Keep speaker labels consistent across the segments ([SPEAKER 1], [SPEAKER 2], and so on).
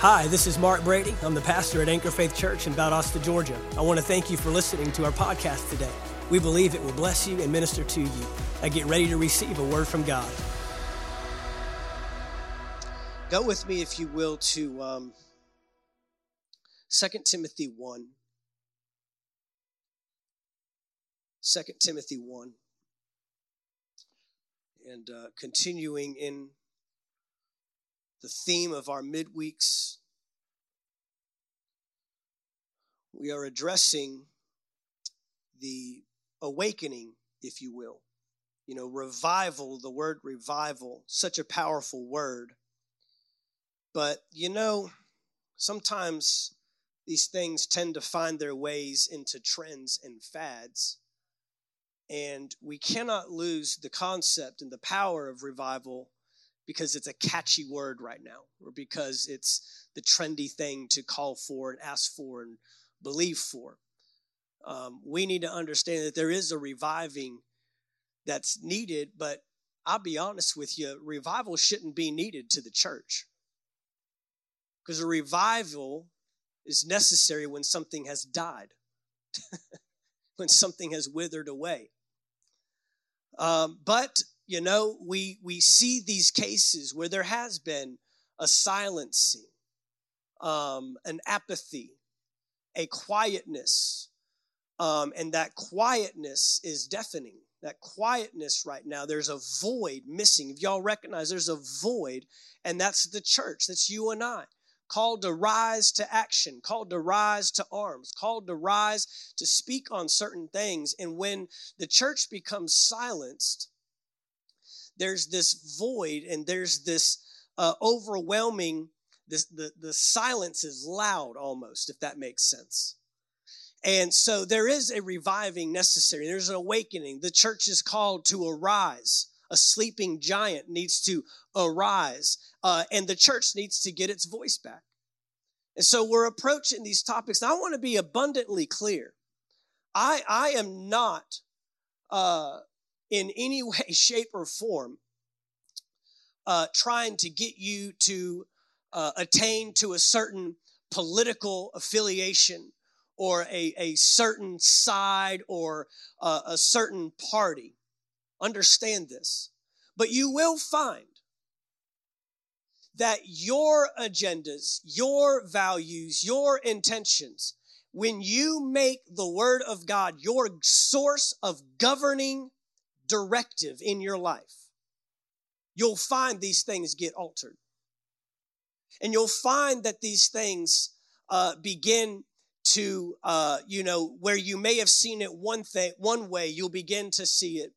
[SPEAKER 1] Hi, this is Mark Brady. I'm the pastor at Anchor Faith Church in Valdosta, Georgia. I want to thank you for listening to our podcast today. We believe it will bless you and minister to you. I get ready to receive a word from God. Go with me, if you will, to um, 2 Timothy 1. 2 Timothy 1. And uh, continuing in the theme of our midweeks. We are addressing the awakening, if you will. You know, revival, the word revival, such a powerful word. But, you know, sometimes these things tend to find their ways into trends and fads. And we cannot lose the concept and the power of revival because it's a catchy word right now or because it's the trendy thing to call for and ask for and believe for. Um, we need to understand that there is a reviving that's needed, but I'll be honest with you, revival shouldn't be needed to the church. Because a revival is necessary when something has died, when something has withered away. Um, but you know, we, we see these cases where there has been a silencing, um, an apathy, a quietness, um, and that quietness is deafening. That quietness right now, there's a void missing. If y'all recognize there's a void, and that's the church, that's you and I called to rise to action, called to rise to arms, called to rise to speak on certain things. And when the church becomes silenced, there's this void and there's this uh, overwhelming this the, the silence is loud almost if that makes sense. And so there is a reviving necessary. There's an awakening. The church is called to arise. A sleeping giant needs to arise uh, and the church needs to get its voice back. And so we're approaching these topics. I want to be abundantly clear. I i am not uh, in any way, shape, or form uh, trying to get you to uh, attain to a certain political affiliation or a, a certain side or uh, a certain party. Understand this. But you will find that your agendas, your values, your intentions, when you make the Word of God your source of governing directive in your life, you'll find these things get altered. And you'll find that these things uh, begin to, uh, you know, where you may have seen it one thing, one way, you'll begin to see it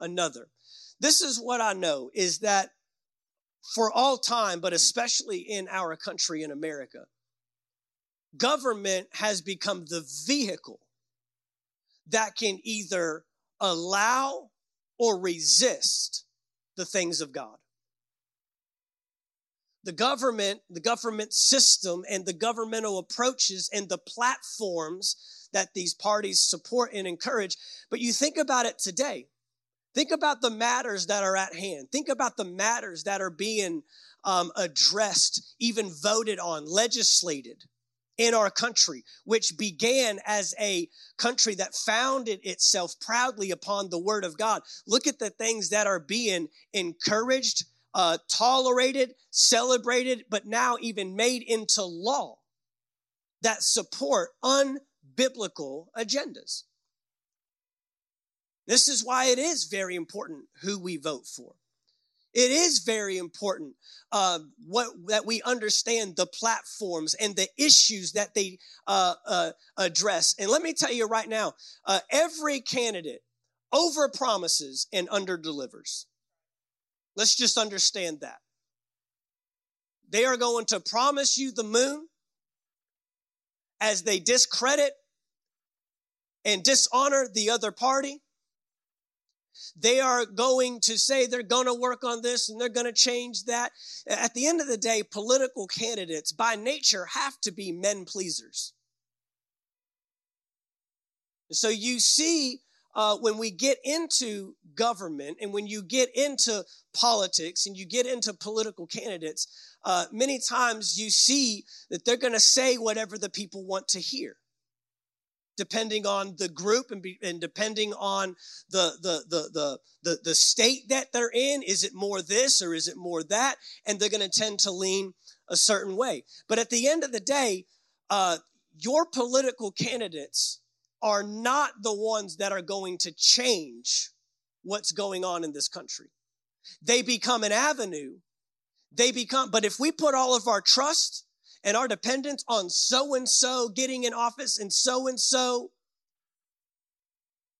[SPEAKER 1] another. This is what I know is that for all time, but especially in our country in America, government has become the vehicle that can either allow or resist the things of God. The government, the government system, and the governmental approaches and the platforms that these parties support and encourage. But you think about it today. Think about the matters that are at hand. Think about the matters that are being um, addressed, even voted on, legislated in our country, which began as a country that founded itself proudly upon the word of God. Look at the things that are being encouraged, uh, tolerated, celebrated, but now even made into law that support unbiblical agendas. This is why it is very important who we vote for. It is very important uh, what that we understand the platforms and the issues that they uh, uh, address. And let me tell you right now, uh, every candidate over promises and under delivers. Let's just understand that. They are going to promise you the moon as they discredit and dishonor the other party. They are going to say they're going to work on this and they're going to change that. At the end of the day, political candidates by nature have to be men pleasers. So you see uh, when we get into government and when you get into politics and you get into political candidates, uh, many times you see that they're going to say whatever the people want to hear depending on the group and, be, and depending on the, the, the, the, the, the state that they're in. Is it more this or is it more that? And they're going to tend to lean a certain way. But at the end of the day, uh, your political candidates are not the ones that are going to change what's going on in this country. They become an avenue. They become, but if we put all of our trust and our dependence on so and so getting in office and so and so,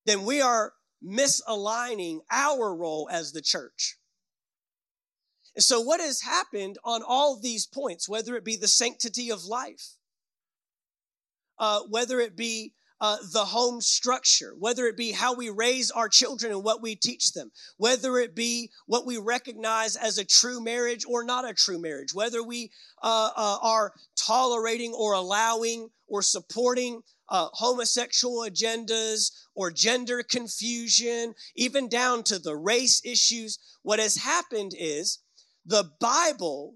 [SPEAKER 1] then we are misaligning our role as the church. And so, what has happened on all these points, whether it be the sanctity of life, uh, whether it be uh, the home structure, whether it be how we raise our children and what we teach them, whether it be what we recognize as a true marriage or not a true marriage, whether we uh, uh, are tolerating or allowing or supporting uh, homosexual agendas or gender confusion, even down to the race issues. What has happened is the Bible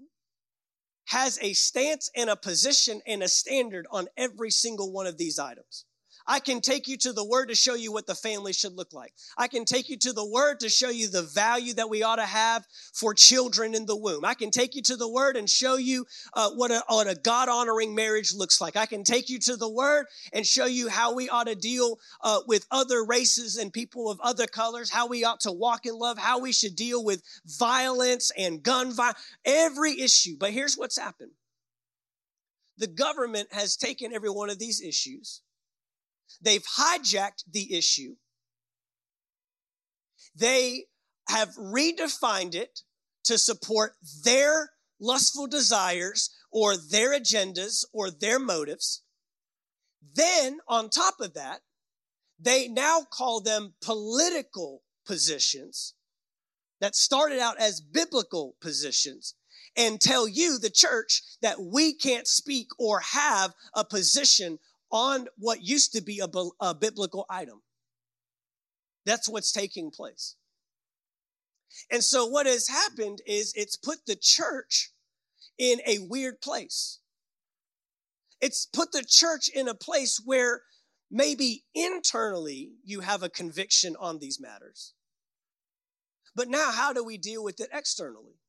[SPEAKER 1] has a stance and a position and a standard on every single one of these items. I can take you to the word to show you what the family should look like. I can take you to the word to show you the value that we ought to have for children in the womb. I can take you to the word and show you uh, what a, what a God honoring marriage looks like. I can take you to the word and show you how we ought to deal uh, with other races and people of other colors, how we ought to walk in love, how we should deal with violence and gun violence, every issue. But here's what's happened. The government has taken every one of these issues They've hijacked the issue. They have redefined it to support their lustful desires or their agendas or their motives. Then, on top of that, they now call them political positions that started out as biblical positions and tell you, the church, that we can't speak or have a position on what used to be a, a biblical item. That's what's taking place. And so what has happened is it's put the church in a weird place. It's put the church in a place where maybe internally you have a conviction on these matters. But now, how do we deal with it externally?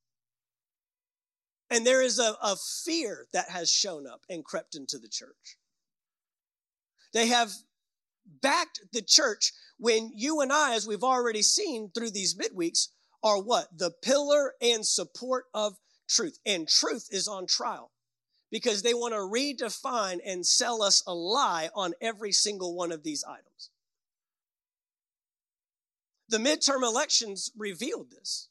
[SPEAKER 1] And there is a, a fear that has shown up and crept into the church. They have backed the church when you and I, as we've already seen through these midweeks, are what? The pillar and support of truth. And truth is on trial because they want to redefine and sell us a lie on every single one of these items. The midterm elections revealed this.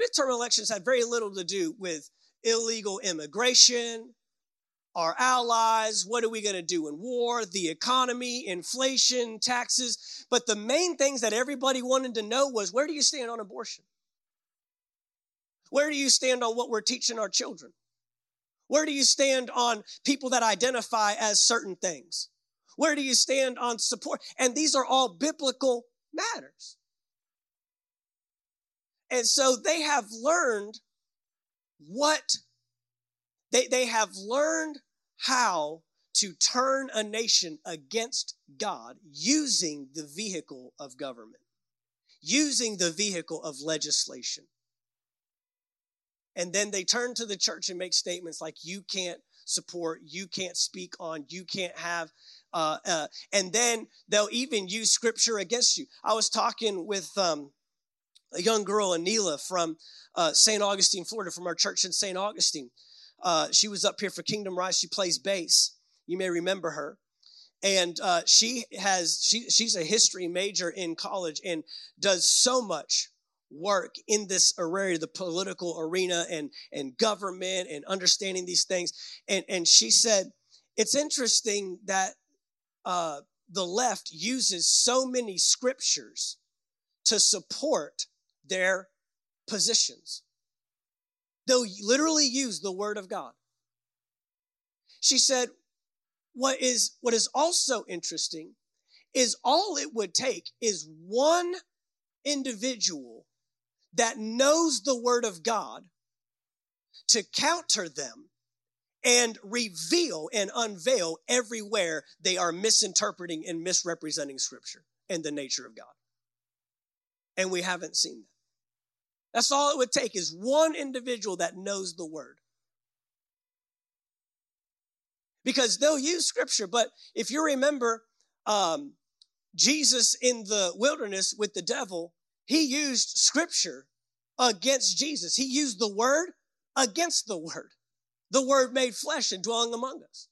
[SPEAKER 1] Midterm elections had very little to do with illegal immigration, our allies, what are we going to do in war, the economy, inflation, taxes. But the main things that everybody wanted to know was where do you stand on abortion? Where do you stand on what we're teaching our children? Where do you stand on people that identify as certain things? Where do you stand on support? And these are all biblical matters. And so they have learned what they, they have learned how to turn a nation against God using the vehicle of government, using the vehicle of legislation. And then they turn to the church and make statements like, you can't support, you can't speak on, you can't have, uh, uh, and then they'll even use scripture against you. I was talking with um, a young girl, Anila, from uh, St. Augustine, Florida, from our church in St. Augustine. Uh, she was up here for Kingdom Rise. She plays bass. You may remember her. And uh, she has she she's a history major in college and does so much work in this area, the political arena and and government and understanding these things. And and she said it's interesting that uh, the left uses so many scriptures to support their positions. They'll literally use the word of God. She said, what is, what is also interesting is all it would take is one individual that knows the word of God to counter them and reveal and unveil everywhere they are misinterpreting and misrepresenting scripture and the nature of God. And we haven't seen that. That's all it would take is one individual that knows the word. Because they'll use scripture, but if you remember um, Jesus in the wilderness with the devil, he used scripture against Jesus. He used the word against the word. The word made flesh and dwelling among us.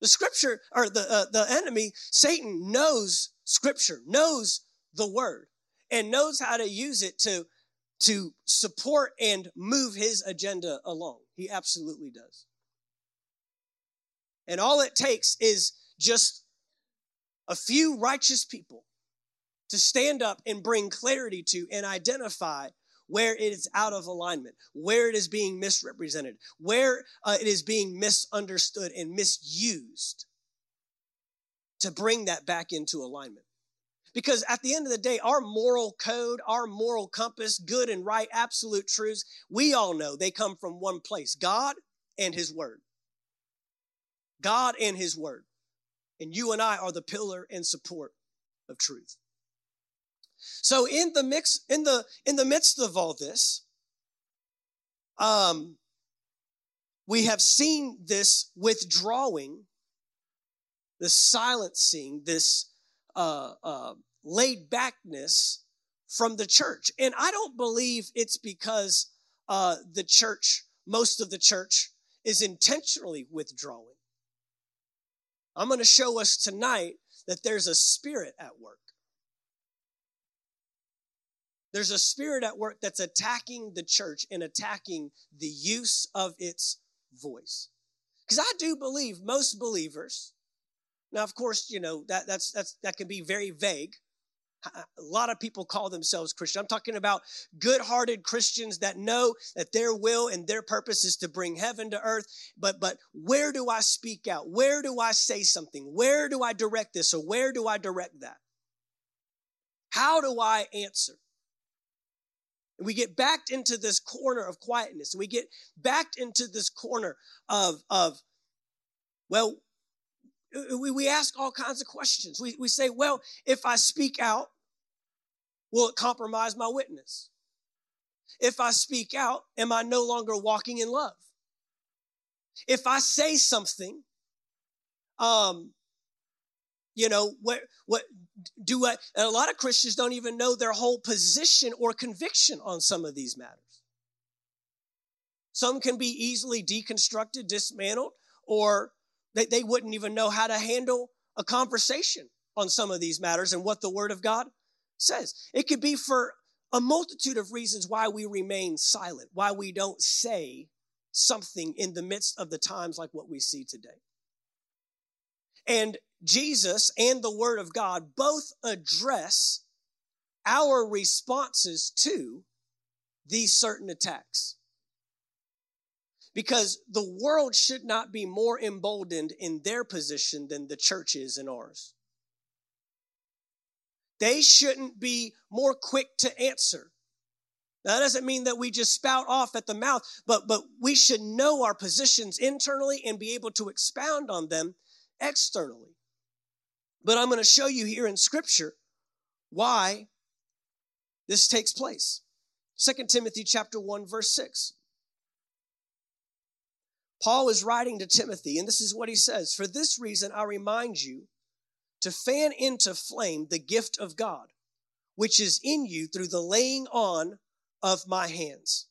[SPEAKER 1] The scripture or the uh, the enemy Satan knows scripture, knows the word and knows how to use it to to support and move his agenda along. He absolutely does. And all it takes is just a few righteous people to stand up and bring clarity to and identify where it is out of alignment, where it is being misrepresented, where uh, it is being misunderstood and misused to bring that back into alignment. Because at the end of the day, our moral code, our moral compass, good and right, absolute truths, we all know they come from one place God and His Word. God and His Word. And you and I are the pillar and support of truth. So in the mix, in the in the midst of all this, um, we have seen this withdrawing, the silencing, this uh, uh, laid backness from the church. And I don't believe it's because uh, the church, most of the church, is intentionally withdrawing. I'm going to show us tonight that there's a spirit at work. There's a spirit at work that's attacking the church and attacking the use of its voice. Because I do believe most believers, now of course, you know, that that's that's that can be very vague. Uh, a lot of people call themselves Christian. I'm talking about good hearted Christians that know that their will and their purpose is to bring heaven to earth. But, but where do I speak out? Where do I say something? Where do I direct this or where do I direct that? How do I answer? And we get backed into this corner of quietness and we get backed into this corner of, of well, we, we ask all kinds of questions. We, we say, well, if I speak out, will it compromise my witness? If I speak out, am I no longer walking in love? If I say something, um, you know, what, what do I, a lot of Christians don't even know their whole position or conviction on some of these matters. Some can be easily deconstructed, dismantled, or they, they wouldn't even know how to handle a conversation on some of these matters and what the Word of God says. It could be for a multitude of reasons why we remain silent, why we don't say something in the midst of the times like what we see today. And Jesus and the Word of God both address our responses to these certain attacks because the world should not be more emboldened in their position than the church is in ours. They shouldn't be more quick to answer. Now, that doesn't mean that we just spout off at the mouth, but, but we should know our positions internally and be able to expound on them externally. But I'm going to show you here in Scripture why this takes place. 2 Timothy chapter 1 verse 6. Paul is writing to Timothy, and this is what he says For this reason, I remind you to fan into flame the gift of God, which is in you through the laying on of my hands.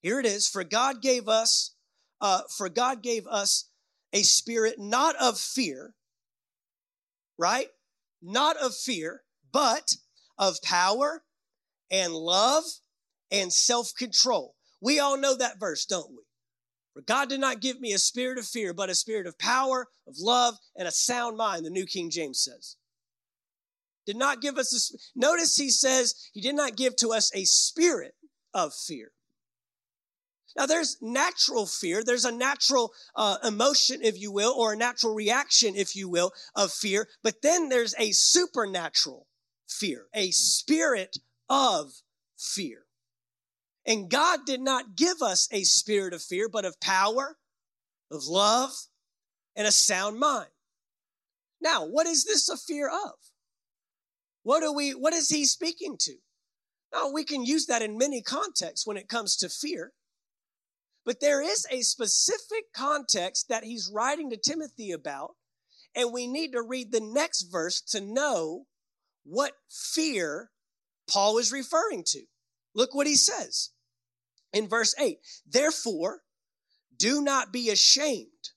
[SPEAKER 1] Here it is For God gave us, uh, for God gave us a spirit not of fear, right? Not of fear, but of power and love and self control. We all know that verse, don't we? For God did not give me a spirit of fear, but a spirit of power, of love, and a sound mind, the New King James says. Did not give us this. Notice he says he did not give to us a spirit of fear. Now, there's natural fear. There's a natural uh, emotion, if you will, or a natural reaction, if you will, of fear. But then there's a supernatural fear, a spirit of fear. And God did not give us a spirit of fear, but of power, of love, and a sound mind. Now, what is this a fear of? What are we, what is he speaking to? Now, we can use that in many contexts when it comes to fear. But there is a specific context that he's writing to Timothy about, and we need to read the next verse to know what fear Paul is referring to. Look what he says in verse 8. Therefore, do not be ashamed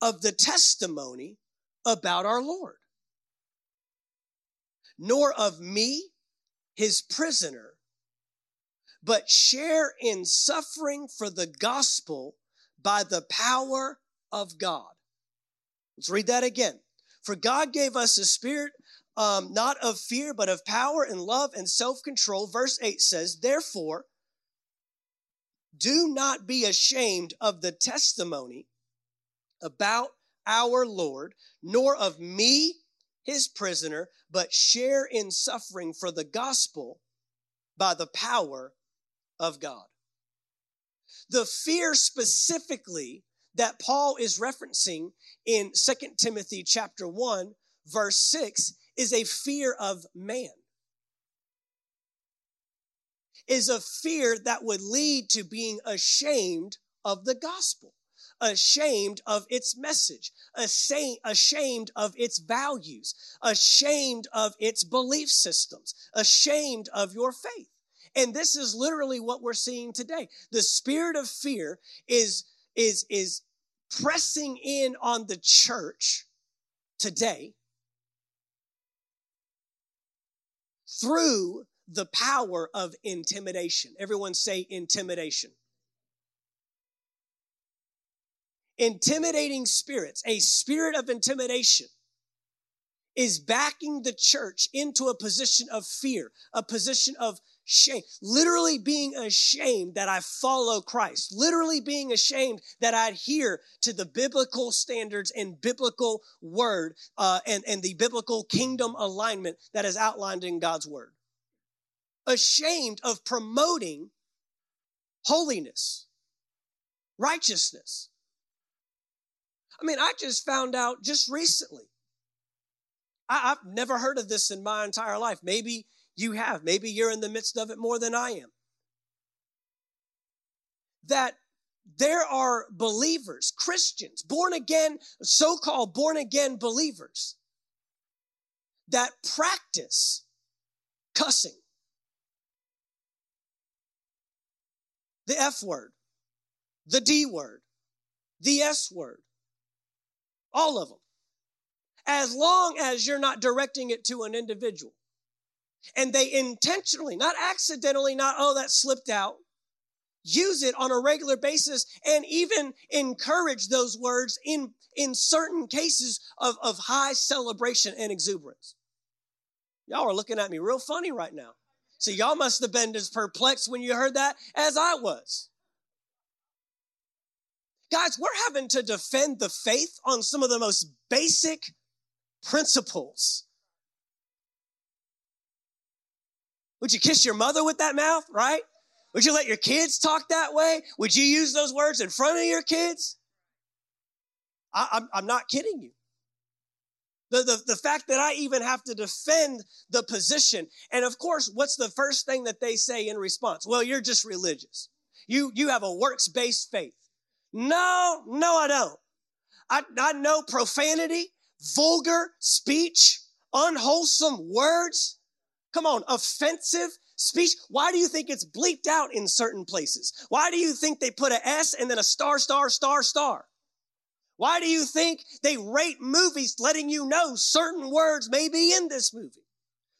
[SPEAKER 1] of the testimony about our Lord, nor of me, his prisoner, but share in suffering for the gospel by the power of God. Let's read that again. For God gave us a spirit um, not of fear, but of power and love and self control. Verse 8 says, Therefore, do not be ashamed of the testimony about our Lord, nor of me, his prisoner, but share in suffering for the gospel by the power of God. The fear specifically that Paul is referencing in 2 Timothy chapter 1 verse 6 is a fear of man. Is a fear that would lead to being ashamed of the gospel, ashamed of its message, ashamed of its values, ashamed of its belief systems, ashamed of your faith. And this is literally what we're seeing today. The spirit of fear is, is, is pressing in on the church today through the power of intimidation. Everyone say intimidation. Intimidating spirits, a spirit of intimidation is backing the church into a position of fear, a position of shame, literally being ashamed that I follow Christ, literally being ashamed that I adhere to the biblical standards and biblical word uh, and, and the biblical kingdom alignment that is outlined in God's word. Ashamed of promoting holiness, righteousness. I mean, I just found out just recently. I, have never heard of this in my entire life. Maybe you have. Maybe you're in the midst of it more than I am. That there are believers, Christians, born again, so called born again believers that practice cussing. The F word, the D word, the S word, all of them. As long as you're not directing it to an individual. And they intentionally, not accidentally, not, oh, that slipped out, use it on a regular basis and even encourage those words in, in certain cases of, of high celebration and exuberance. Y'all are looking at me real funny right now. So y'all must have been as perplexed when you heard that as I was. Guys, we're having to defend the faith on some of the most basic principles Would you kiss your mother with that mouth, right? Would you let your kids talk that way? Would you use those words in front of your kids? I, am I'm, I'm not kidding you. The, the, the fact that I even have to defend the position. And of course, what's the first thing that they say in response? Well, you're just religious. You, you have a works based faith. No, no, I don't. I, I know profanity, vulgar speech, unwholesome words. Come on, offensive speech. Why do you think it's bleeped out in certain places? Why do you think they put an S and then a star, star, star, star? Why do you think they rate movies letting you know certain words may be in this movie?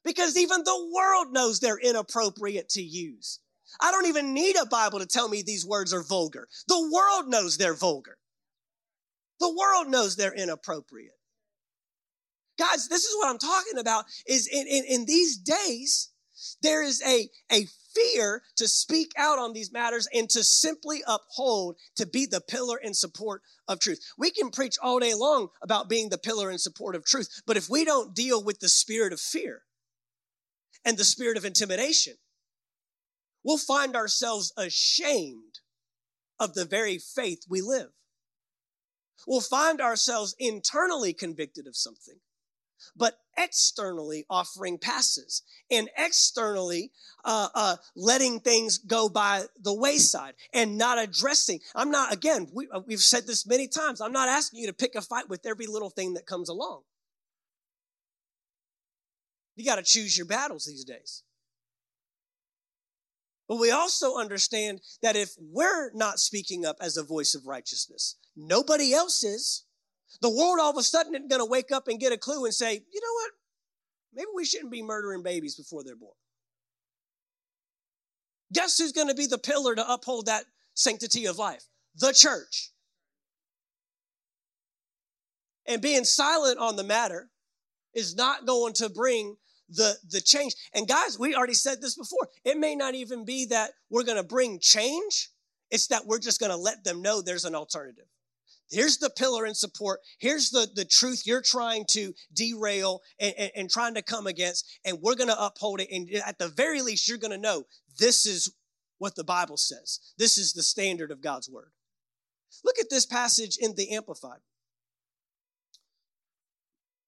[SPEAKER 1] Because even the world knows they're inappropriate to use. I don't even need a Bible to tell me these words are vulgar. The world knows they're vulgar. The world knows they're inappropriate. Guys, this is what I'm talking about is in, in, in these days, there is a, a fear to speak out on these matters and to simply uphold, to be the pillar and support of truth. We can preach all day long about being the pillar and support of truth, but if we don't deal with the spirit of fear and the spirit of intimidation, we'll find ourselves ashamed of the very faith we live. We'll find ourselves internally convicted of something but externally offering passes and externally uh, uh, letting things go by the wayside and not addressing. I'm not, again, we, uh, we've said this many times. I'm not asking you to pick a fight with every little thing that comes along. You got to choose your battles these days. But we also understand that if we're not speaking up as a voice of righteousness, nobody else is. The world all of a sudden isn't going to wake up and get a clue and say, you know what? Maybe we shouldn't be murdering babies before they're born. Guess who's going to be the pillar to uphold that sanctity of life? The church. And being silent on the matter is not going to bring the, the change. And guys, we already said this before. It may not even be that we're going to bring change. It's that we're just going to let them know there's an alternative. Here's the pillar and support. Here's the, the truth you're trying to derail and, and, and trying to come against, and we're going to uphold it. And at the very least, you're going to know this is what the Bible says. This is the standard of God's word. Look at this passage in the Amplified.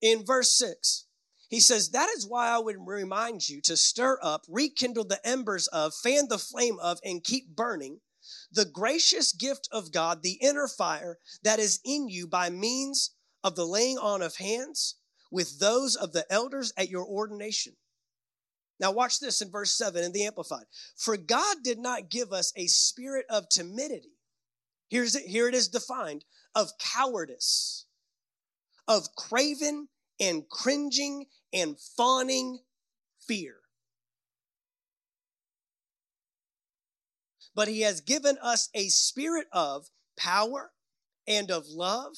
[SPEAKER 1] In verse 6, he says, That is why I would remind you to stir up, rekindle the embers of, fan the flame of, and keep burning the gracious gift of God, the inner fire that is in you by means of the laying on of hands with those of the elders at your ordination. Now, watch this in verse 7 in the Amplified. For God did not give us a spirit of timidity. Here's it, here it is defined of cowardice, of craven and cringing and fawning fear. But he has given us a spirit of power and of love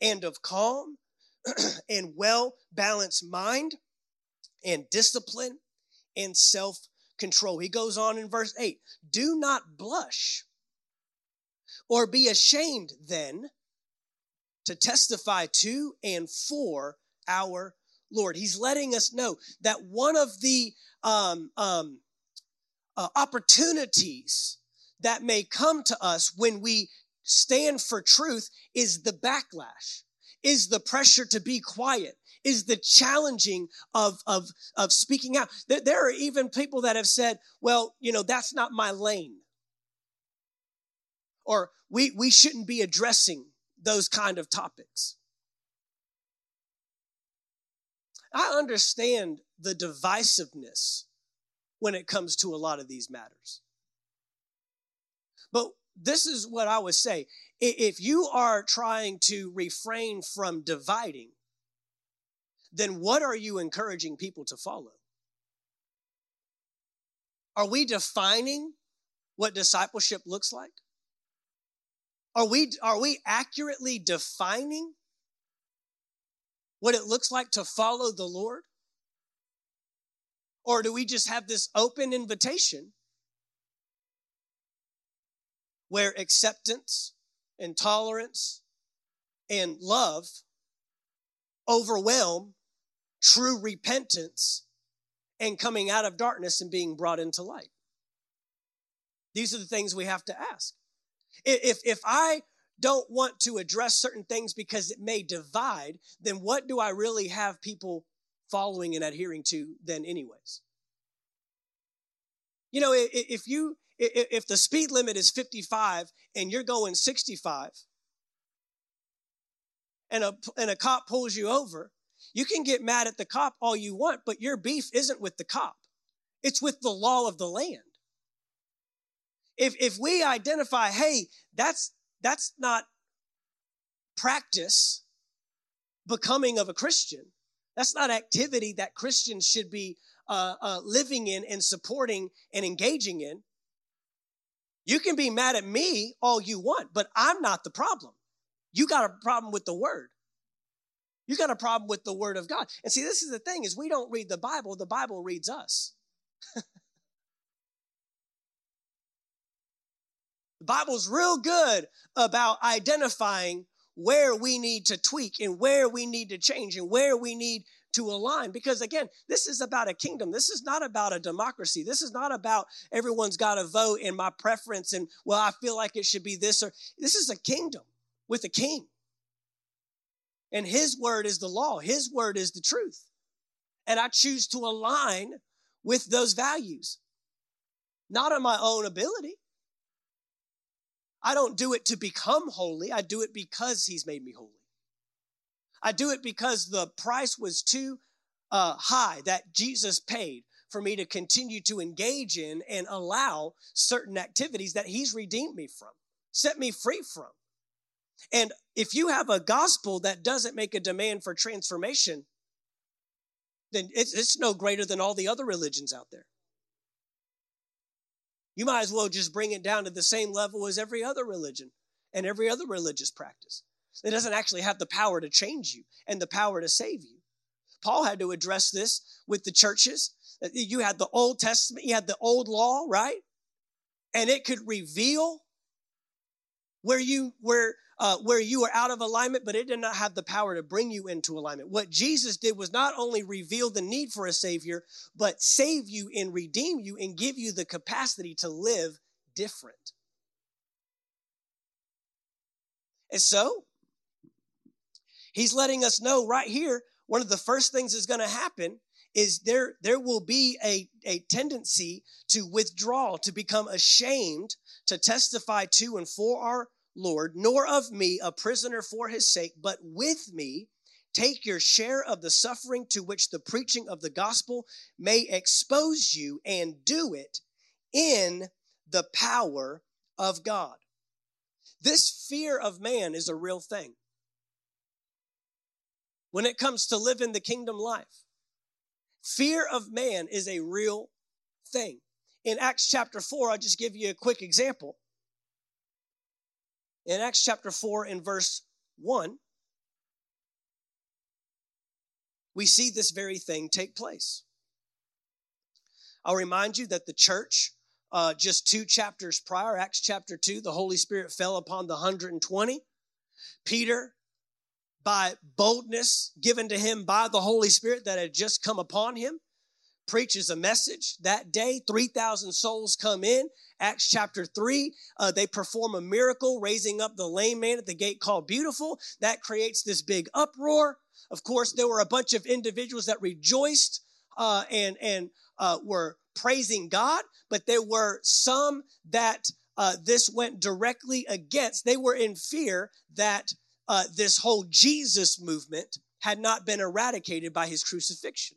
[SPEAKER 1] and of calm and well balanced mind and discipline and self control. He goes on in verse 8 Do not blush or be ashamed then to testify to and for our Lord. He's letting us know that one of the um, um, uh, opportunities that may come to us when we stand for truth is the backlash, is the pressure to be quiet, is the challenging of, of, of speaking out. There, there are even people that have said, well, you know, that's not my lane. Or we, we shouldn't be addressing those kind of topics. I understand the divisiveness when it comes to a lot of these matters. But this is what I would say. If you are trying to refrain from dividing, then what are you encouraging people to follow? Are we defining what discipleship looks like? Are we, are we accurately defining what it looks like to follow the Lord? Or do we just have this open invitation where acceptance and tolerance and love overwhelm true repentance and coming out of darkness and being brought into light. These are the things we have to ask. If, if I don't want to address certain things because it may divide, then what do I really have people following and adhering to then, anyways? You know, if you if the speed limit is 55 and you're going 65 and a, and a cop pulls you over, you can get mad at the cop all you want, but your beef isn't with the cop. It's with the law of the land. If, if we identify, hey, that's, that's not practice becoming of a Christian. That's not activity that Christians should be uh, uh, living in and supporting and engaging in. You can be mad at me all you want, but I'm not the problem. You got a problem with the word. You got a problem with the word of God. And see, this is the thing is we don't read the Bible, the Bible reads us. the Bible's real good about identifying where we need to tweak and where we need to change and where we need to align because again this is about a kingdom. This is not about a democracy. This is not about everyone's got a vote and my preference and well i feel like it should be this or this is a kingdom with a king. And his word is the law. His word is the truth. And i choose to align with those values. Not on my own ability. I don't do it to become holy. I do it because he's made me holy. I do it because the price was too uh, high that Jesus paid for me to continue to engage in and allow certain activities that he's redeemed me from, set me free from. And if you have a gospel that doesn't make a demand for transformation, then it's, it's no greater than all the other religions out there. You might as well just bring it down to the same level as every other religion and every other religious practice. It doesn't actually have the power to change you and the power to save you. Paul had to address this with the churches. You had the Old Testament, you had the old law, right? And it could reveal where you where uh, where you were out of alignment, but it did not have the power to bring you into alignment. What Jesus did was not only reveal the need for a Savior, but save you and redeem you and give you the capacity to live different. And so, he's letting us know right here one of the first things that's going to happen is there there will be a, a tendency to withdraw to become ashamed to testify to and for our Lord, nor of me, a prisoner for his sake, but with me, take your share of the suffering to which the preaching of the gospel may expose you, and do it in the power of God. This fear of man is a real thing. When it comes to living the kingdom life, fear of man is a real thing. In Acts chapter 4, I'll just give you a quick example. In Acts chapter 4 and verse 1, we see this very thing take place. I'll remind you that the church, uh, just two chapters prior, Acts chapter 2, the Holy Spirit fell upon the 120. Peter, by boldness given to him by the Holy Spirit that had just come upon him, preaches a message that day. 3000 souls come in. Acts chapter 3 uh, they perform a miracle raising up the lame man at the gate called beautiful. That creates this big uproar. Of course there were a bunch of individuals that rejoiced uh, and and uh, were praising god but there were some that uh, this went directly against. They were in fear that uh, this whole jesus movement had not been eradicated by his crucifixion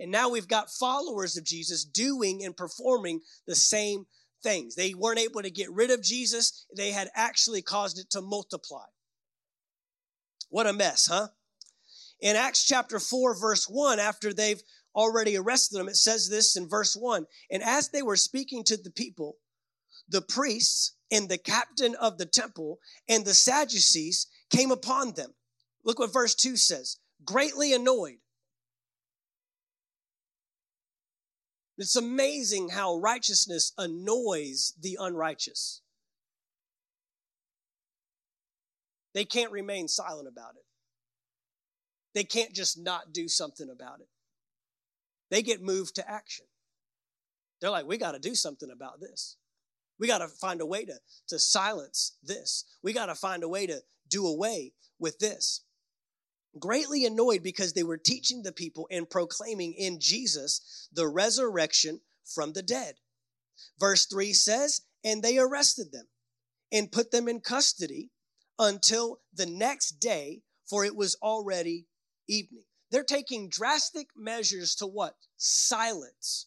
[SPEAKER 1] and now we've got followers of Jesus doing and performing the same things. They weren't able to get rid of Jesus, they had actually caused it to multiply. What a mess, huh? In Acts chapter 4, verse 1, after they've already arrested them, it says this in verse 1 And as they were speaking to the people, the priests and the captain of the temple and the Sadducees came upon them. Look what verse 2 says greatly annoyed It's amazing how righteousness annoys the unrighteous. They can't remain silent about it. They can't just not do something about it. They get moved to action. They're like, we got to do something about this. We got to find a way to, to silence this. We got to find a way to do away with this greatly annoyed because they were teaching the people and proclaiming in Jesus the resurrection from the dead. Verse 3 says, And they arrested them and put them in custody until the next day, for it was already evening. They're taking drastic measures to what? Silence.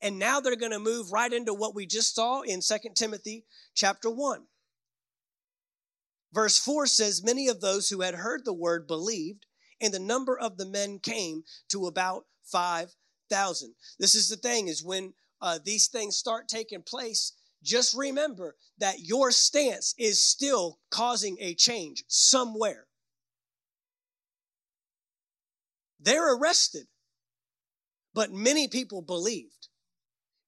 [SPEAKER 1] And now they're going to move right into what we just saw in Second Timothy chapter 1. Verse 4 says, Many of those who had heard the word believed, and the number of the men came to about 5,000. This is the thing, is when uh, these things start taking place, just remember that your stance is still causing a change somewhere. They're arrested, but many people believed.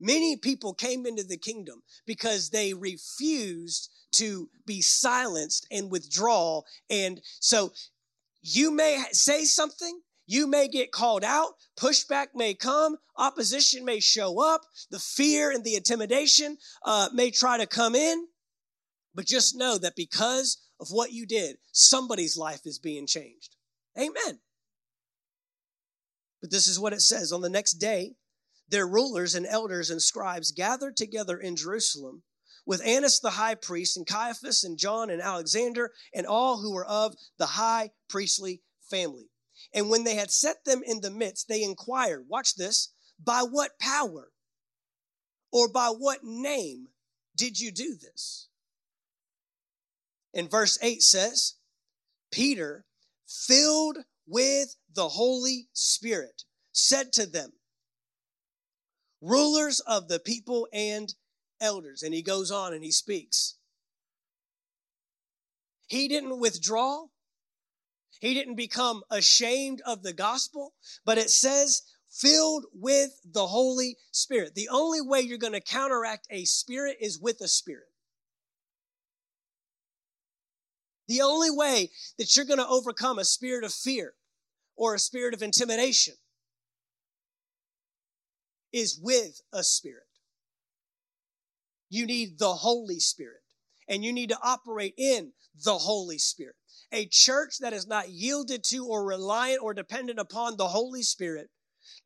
[SPEAKER 1] Many people came into the kingdom because they refused to be silenced and withdraw. And so you may say something, you may get called out, pushback may come, opposition may show up, the fear and the intimidation uh, may try to come in. But just know that because of what you did, somebody's life is being changed. Amen. But this is what it says on the next day, their rulers and elders and scribes gathered together in Jerusalem with Annas the high priest and Caiaphas and John and Alexander and all who were of the high priestly family. And when they had set them in the midst, they inquired, watch this, by what power or by what name did you do this? And verse 8 says, Peter, filled with the Holy Spirit, said to them, rulers of the people and elders. And he goes on and he speaks. He didn't withdraw. He didn't become ashamed of the gospel, but it says filled with the Holy Spirit. The only way you're going to counteract a spirit is with a spirit. The only way that you're going to overcome a spirit of fear or a spirit of intimidation is with a spirit. You need the Holy Spirit and you need to operate in the Holy Spirit. A church that is not yielded to or reliant or dependent upon the Holy Spirit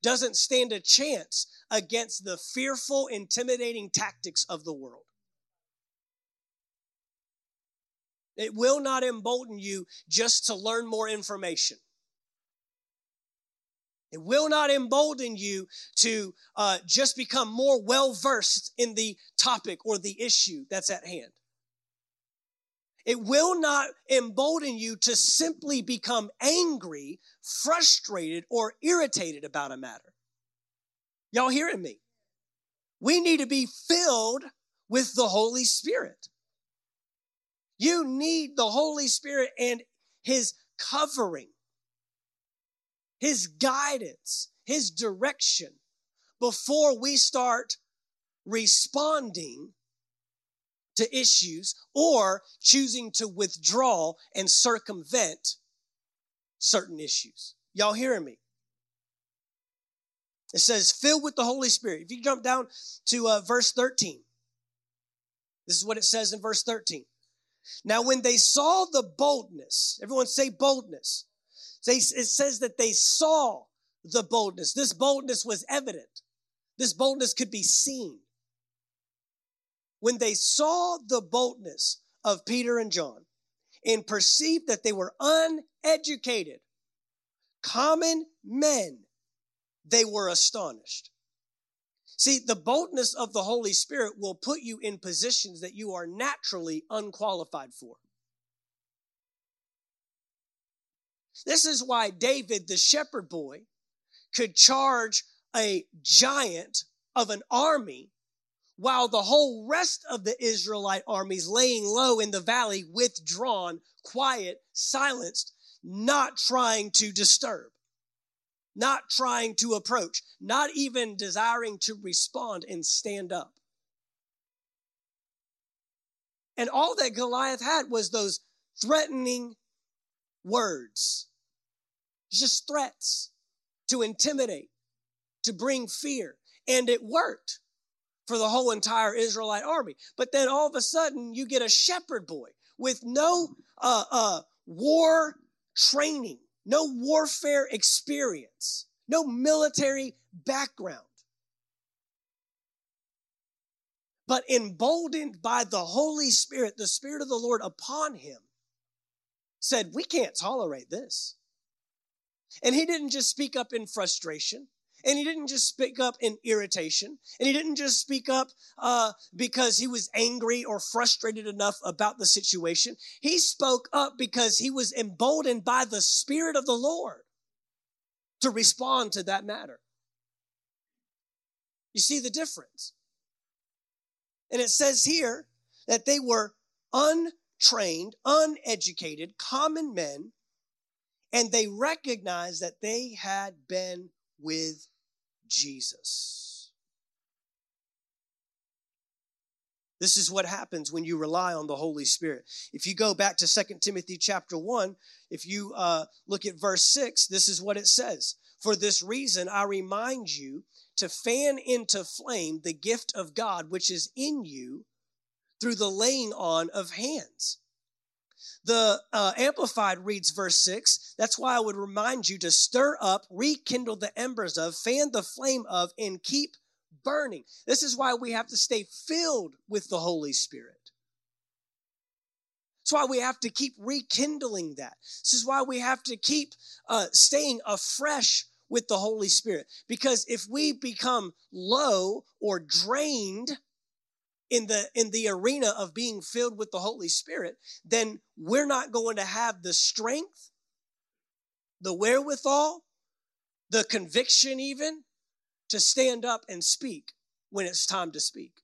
[SPEAKER 1] doesn't stand a chance against the fearful, intimidating tactics of the world. It will not embolden you just to learn more information. It will not embolden you to uh, just become more well versed in the topic or the issue that's at hand. It will not embolden you to simply become angry, frustrated, or irritated about a matter. Y'all hearing me? We need to be filled with the Holy Spirit. You need the Holy Spirit and His covering his guidance, his direction before we start responding to issues or choosing to withdraw and circumvent certain issues. Y'all hearing me? It says, filled with the Holy Spirit. If you jump down to uh, verse 13, this is what it says in verse 13. Now, when they saw the boldness, everyone say boldness. They, it says that they saw the boldness. This boldness was evident. This boldness could be seen. When they saw the boldness of Peter and John and perceived that they were uneducated, common men, they were astonished. See, the boldness of the Holy Spirit will put you in positions that you are naturally unqualified for. This is why David, the shepherd boy, could charge a giant of an army while the whole rest of the Israelite armies laying low in the valley, withdrawn, quiet, silenced, not trying to disturb, not trying to approach, not even desiring to respond and stand up. And all that Goliath had was those threatening words. Just threats to intimidate, to bring fear. And it worked for the whole entire Israelite army. But then all of a sudden, you get a shepherd boy with no uh, uh, war training, no warfare experience, no military background. But emboldened by the Holy Spirit, the Spirit of the Lord upon him, said, We can't tolerate this. And he didn't just speak up in frustration. And he didn't just speak up in irritation. And he didn't just speak up uh, because he was angry or frustrated enough about the situation. He spoke up because he was emboldened by the Spirit of the Lord to respond to that matter. You see the difference? And it says here that they were untrained, uneducated, common men, and they recognized that they had been with Jesus. This is what happens when you rely on the Holy Spirit. If you go back to 2 Timothy chapter 1, if you uh, look at verse 6, this is what it says. For this reason, I remind you to fan into flame the gift of God which is in you through the laying on of hands. The uh, Amplified reads verse 6. That's why I would remind you to stir up, rekindle the embers of, fan the flame of, and keep burning. This is why we have to stay filled with the Holy Spirit. That's why we have to keep rekindling that. This is why we have to keep uh, staying afresh with the Holy Spirit. Because if we become low or drained in the in the arena of being filled with the Holy Spirit, then we're not going to have the strength, the wherewithal, the conviction even to stand up and speak when it's time to speak.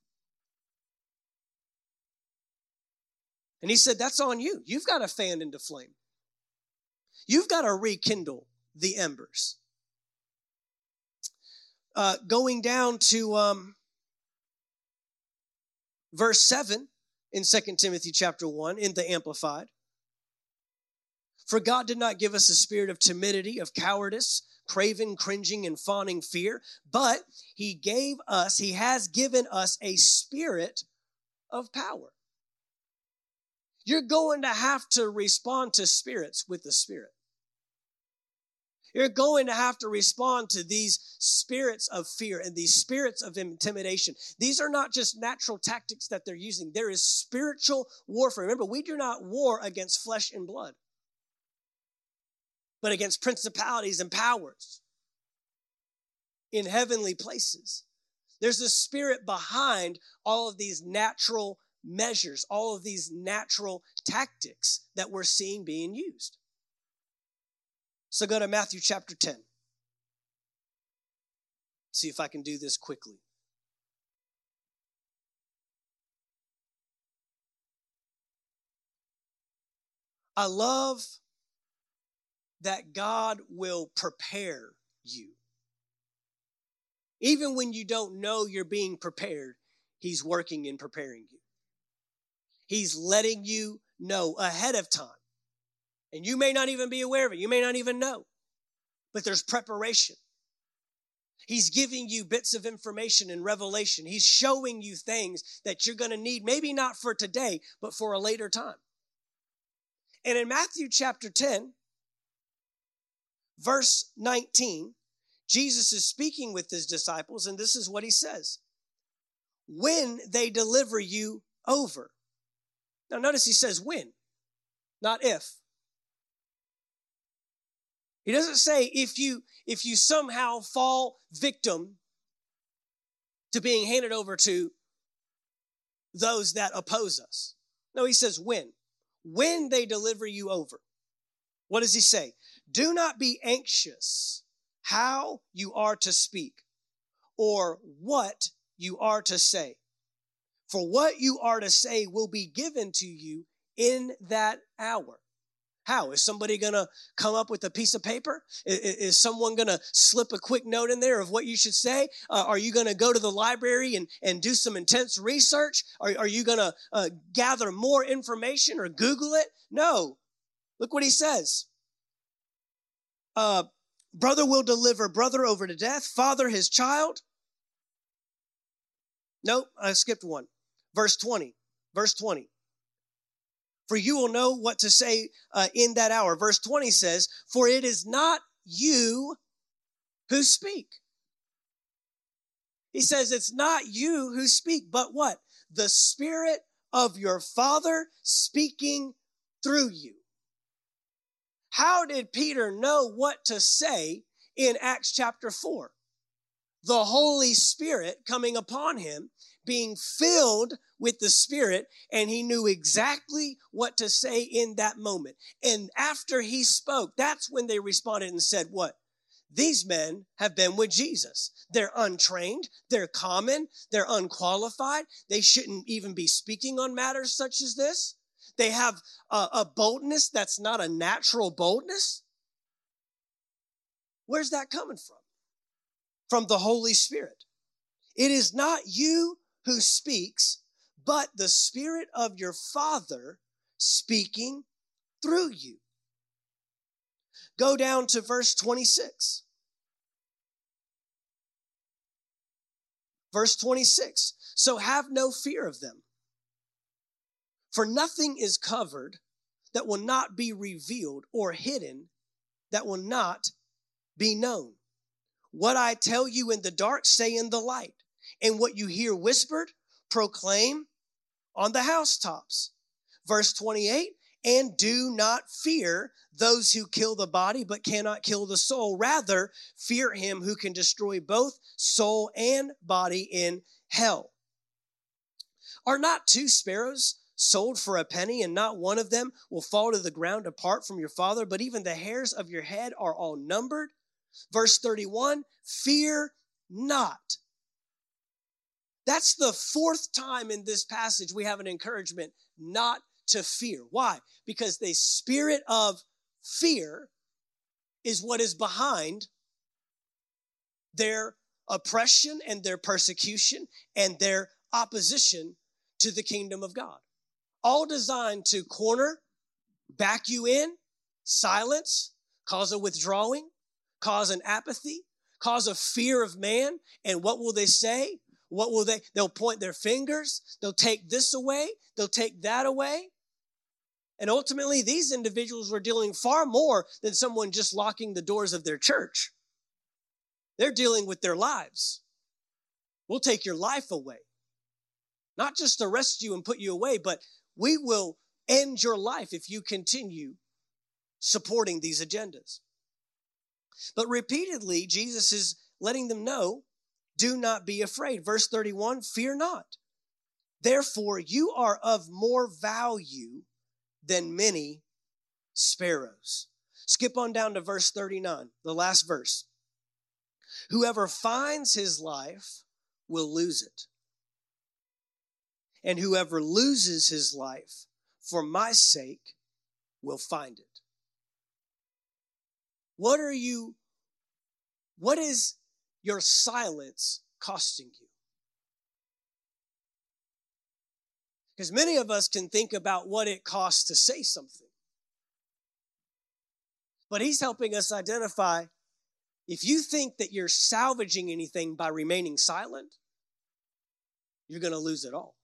[SPEAKER 1] And he said, That's on you. You've got to fan into flame. You've got to rekindle the embers. Uh, going down to um, verse 7 in 2 Timothy chapter 1 in the Amplified. For God did not give us a spirit of timidity, of cowardice, craven, cringing, and fawning fear, but He gave us, He has given us a spirit of power. You're going to have to respond to spirits with the Spirit. You're going to have to respond to these spirits of fear and these spirits of intimidation. These are not just natural tactics that they're using, there is spiritual warfare. Remember, we do not war against flesh and blood but against principalities and powers in heavenly places. There's a spirit behind all of these natural measures, all of these natural tactics that we're seeing being used. So go to Matthew chapter 10. See if I can do this quickly. I love that God will prepare you. Even when you don't know you're being prepared, He's working in preparing you. He's letting you know ahead of time. And you may not even be aware of it, you may not even know, but there's preparation. He's giving you bits of information and revelation. He's showing you things that you're going to need, maybe not for today, but for a later time. And in Matthew chapter 10, verse 19, Jesus is speaking with his disciples, and this is what he says When they deliver you over. Now, notice he says when, not if. He doesn't say if you if you somehow fall victim to being handed over to those that oppose us. No, he says when. When they deliver you over. What does he say? Do not be anxious how you are to speak or what you are to say. For what you are to say will be given to you in that hour. How? Is somebody going to come up with a piece of paper? Is, is someone going to slip a quick note in there of what you should say? Uh, are you going to go to the library and, and do some intense research? Are, are you going to uh, gather more information or Google it? No. Look what he says uh, brother will deliver brother over to death, father his child. Nope, I skipped one. Verse 20. Verse 20. For you will know what to say uh, in that hour. Verse 20 says, For it is not you who speak. He says, It's not you who speak, but what? The Spirit of your Father speaking through you. How did Peter know what to say in Acts chapter 4? The Holy Spirit coming upon him, being filled with the Spirit, and he knew exactly what to say in that moment. And after he spoke, that's when they responded and said, What? These men have been with Jesus. They're untrained, they're common, they're unqualified, they shouldn't even be speaking on matters such as this. They have a, a boldness that's not a natural boldness. Where's that coming from? From the Holy Spirit. It is not you who speaks, but the Spirit of your Father speaking through you. Go down to verse 26. Verse 26. So have no fear of them. For nothing is covered that will not be revealed or hidden that will not be known. What I tell you in the dark, say in the light. And what you hear whispered, proclaim on the housetops. Verse 28 and do not fear those who kill the body but cannot kill the soul. Rather, fear him who can destroy both soul and body in hell. Are not two sparrows sold for a penny, and not one of them will fall to the ground apart from your father? But even the hairs of your head are all numbered. Verse 31 Fear not. That's the fourth time in this passage we have an encouragement not to fear. Why? Because the spirit of fear is what is behind their oppression and their persecution and their opposition to the kingdom of God. All designed to corner, back you in, silence, cause a withdrawing, cause an apathy, cause a fear of man. And what will they say? What will they? They'll point their fingers. They'll take this away. They'll take that away. And ultimately, these individuals were dealing far more than someone just locking the doors of their church. They're dealing with their lives. We'll take your life away. Not just arrest you and put you away, but we will end your life if you continue supporting these agendas. But repeatedly, Jesus is letting them know do not be afraid. Verse 31 fear not. Therefore, you are of more value than many sparrows. Skip on down to verse 39, the last verse. Whoever finds his life will lose it. And whoever loses his life for my sake will find it. What are you, what is your silence costing you? Because many of us can think about what it costs to say something. But he's helping us identify if you think that you're salvaging anything by remaining silent, you're going to lose it all.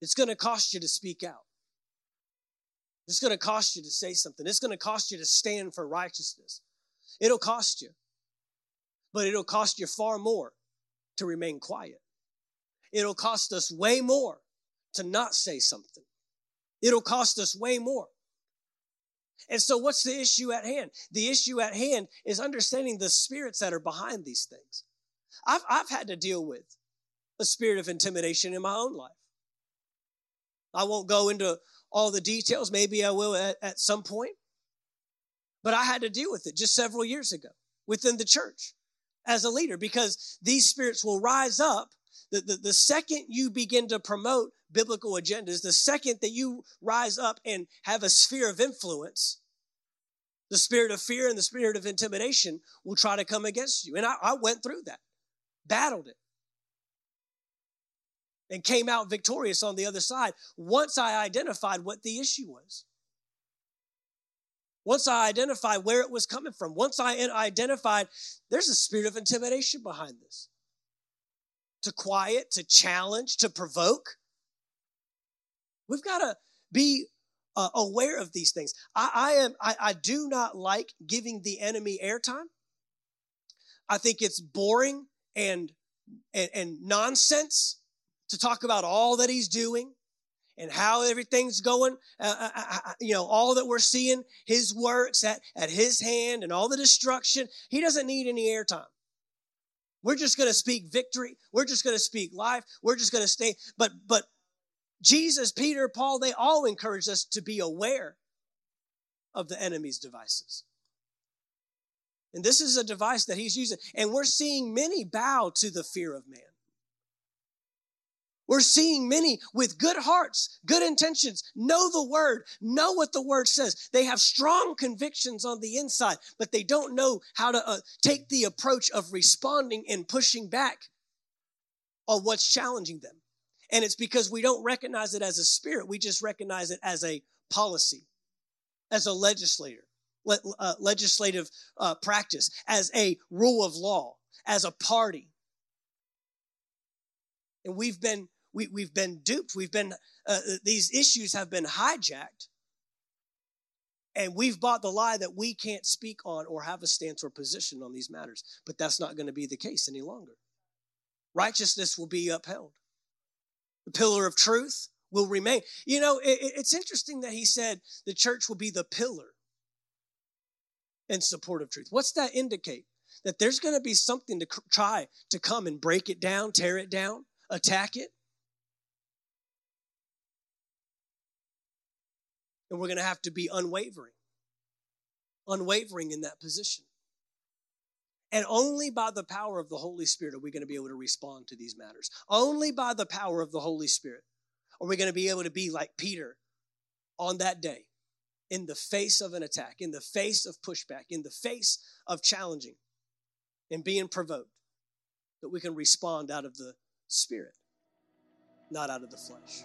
[SPEAKER 1] It's going to cost you to speak out. It's going to cost you to say something. It's going to cost you to stand for righteousness. It'll cost you. But it'll cost you far more to remain quiet. It'll cost us way more to not say something. It'll cost us way more. And so, what's the issue at hand? The issue at hand is understanding the spirits that are behind these things. I've, I've had to deal with a spirit of intimidation in my own life. I won't go into all the details. Maybe I will at, at some point. But I had to deal with it just several years ago within the church as a leader because these spirits will rise up. The, the, the second you begin to promote biblical agendas, the second that you rise up and have a sphere of influence, the spirit of fear and the spirit of intimidation will try to come against you. And I, I went through that, battled it, and came out victorious on the other side once I identified what the issue was. Once I identified where it was coming from, once I identified there's a spirit of intimidation behind this. To quiet, to challenge, to provoke. We've got to be uh, aware of these things. I, I am. I, I do not like giving the enemy airtime. I think it's boring and, and, and nonsense to talk about all that he's doing and how everything's going, uh, uh, uh, uh, you know, all that we're seeing, his works at, at his hand and all the destruction. He doesn't need any airtime. We're just going to speak victory. We're just going to speak life. We're just going to stay. But, but Jesus, Peter, Paul, they all encourage us to be aware of the enemy's devices. And this is a device that he's using. And we're seeing many bow to the fear of man. We're seeing many with good hearts, good intentions, know the word, know what the word says. They have strong convictions on the inside, but they don't know how to uh, take the approach of responding and pushing back on what's challenging them. And it's because we don't recognize it as a spirit, we just recognize it as a policy, as a legislator, le- uh, legislative uh, practice, as a rule of law, as a party. And we've been we, we've been duped. We've been, uh, uh, these issues have been hijacked. And we've bought the lie that we can't speak on or have a stance or position on these matters. But that's not going to be the case any longer. Righteousness will be upheld. The pillar of truth will remain. You know, it, it's interesting that he said the church will be the pillar in support of truth. What's that indicate? That there's going to be something to try to come and break it down, tear it down, attack it. And we're going to have to be unwavering, unwavering in that position. And only by the power of the Holy Spirit are we going to be able to respond to these matters. Only by the power of the Holy Spirit are we going to be able to be like Peter on that day in the face of an attack, in the face of pushback, in the face of challenging and being provoked, that we can respond out of the Spirit, not out of the flesh.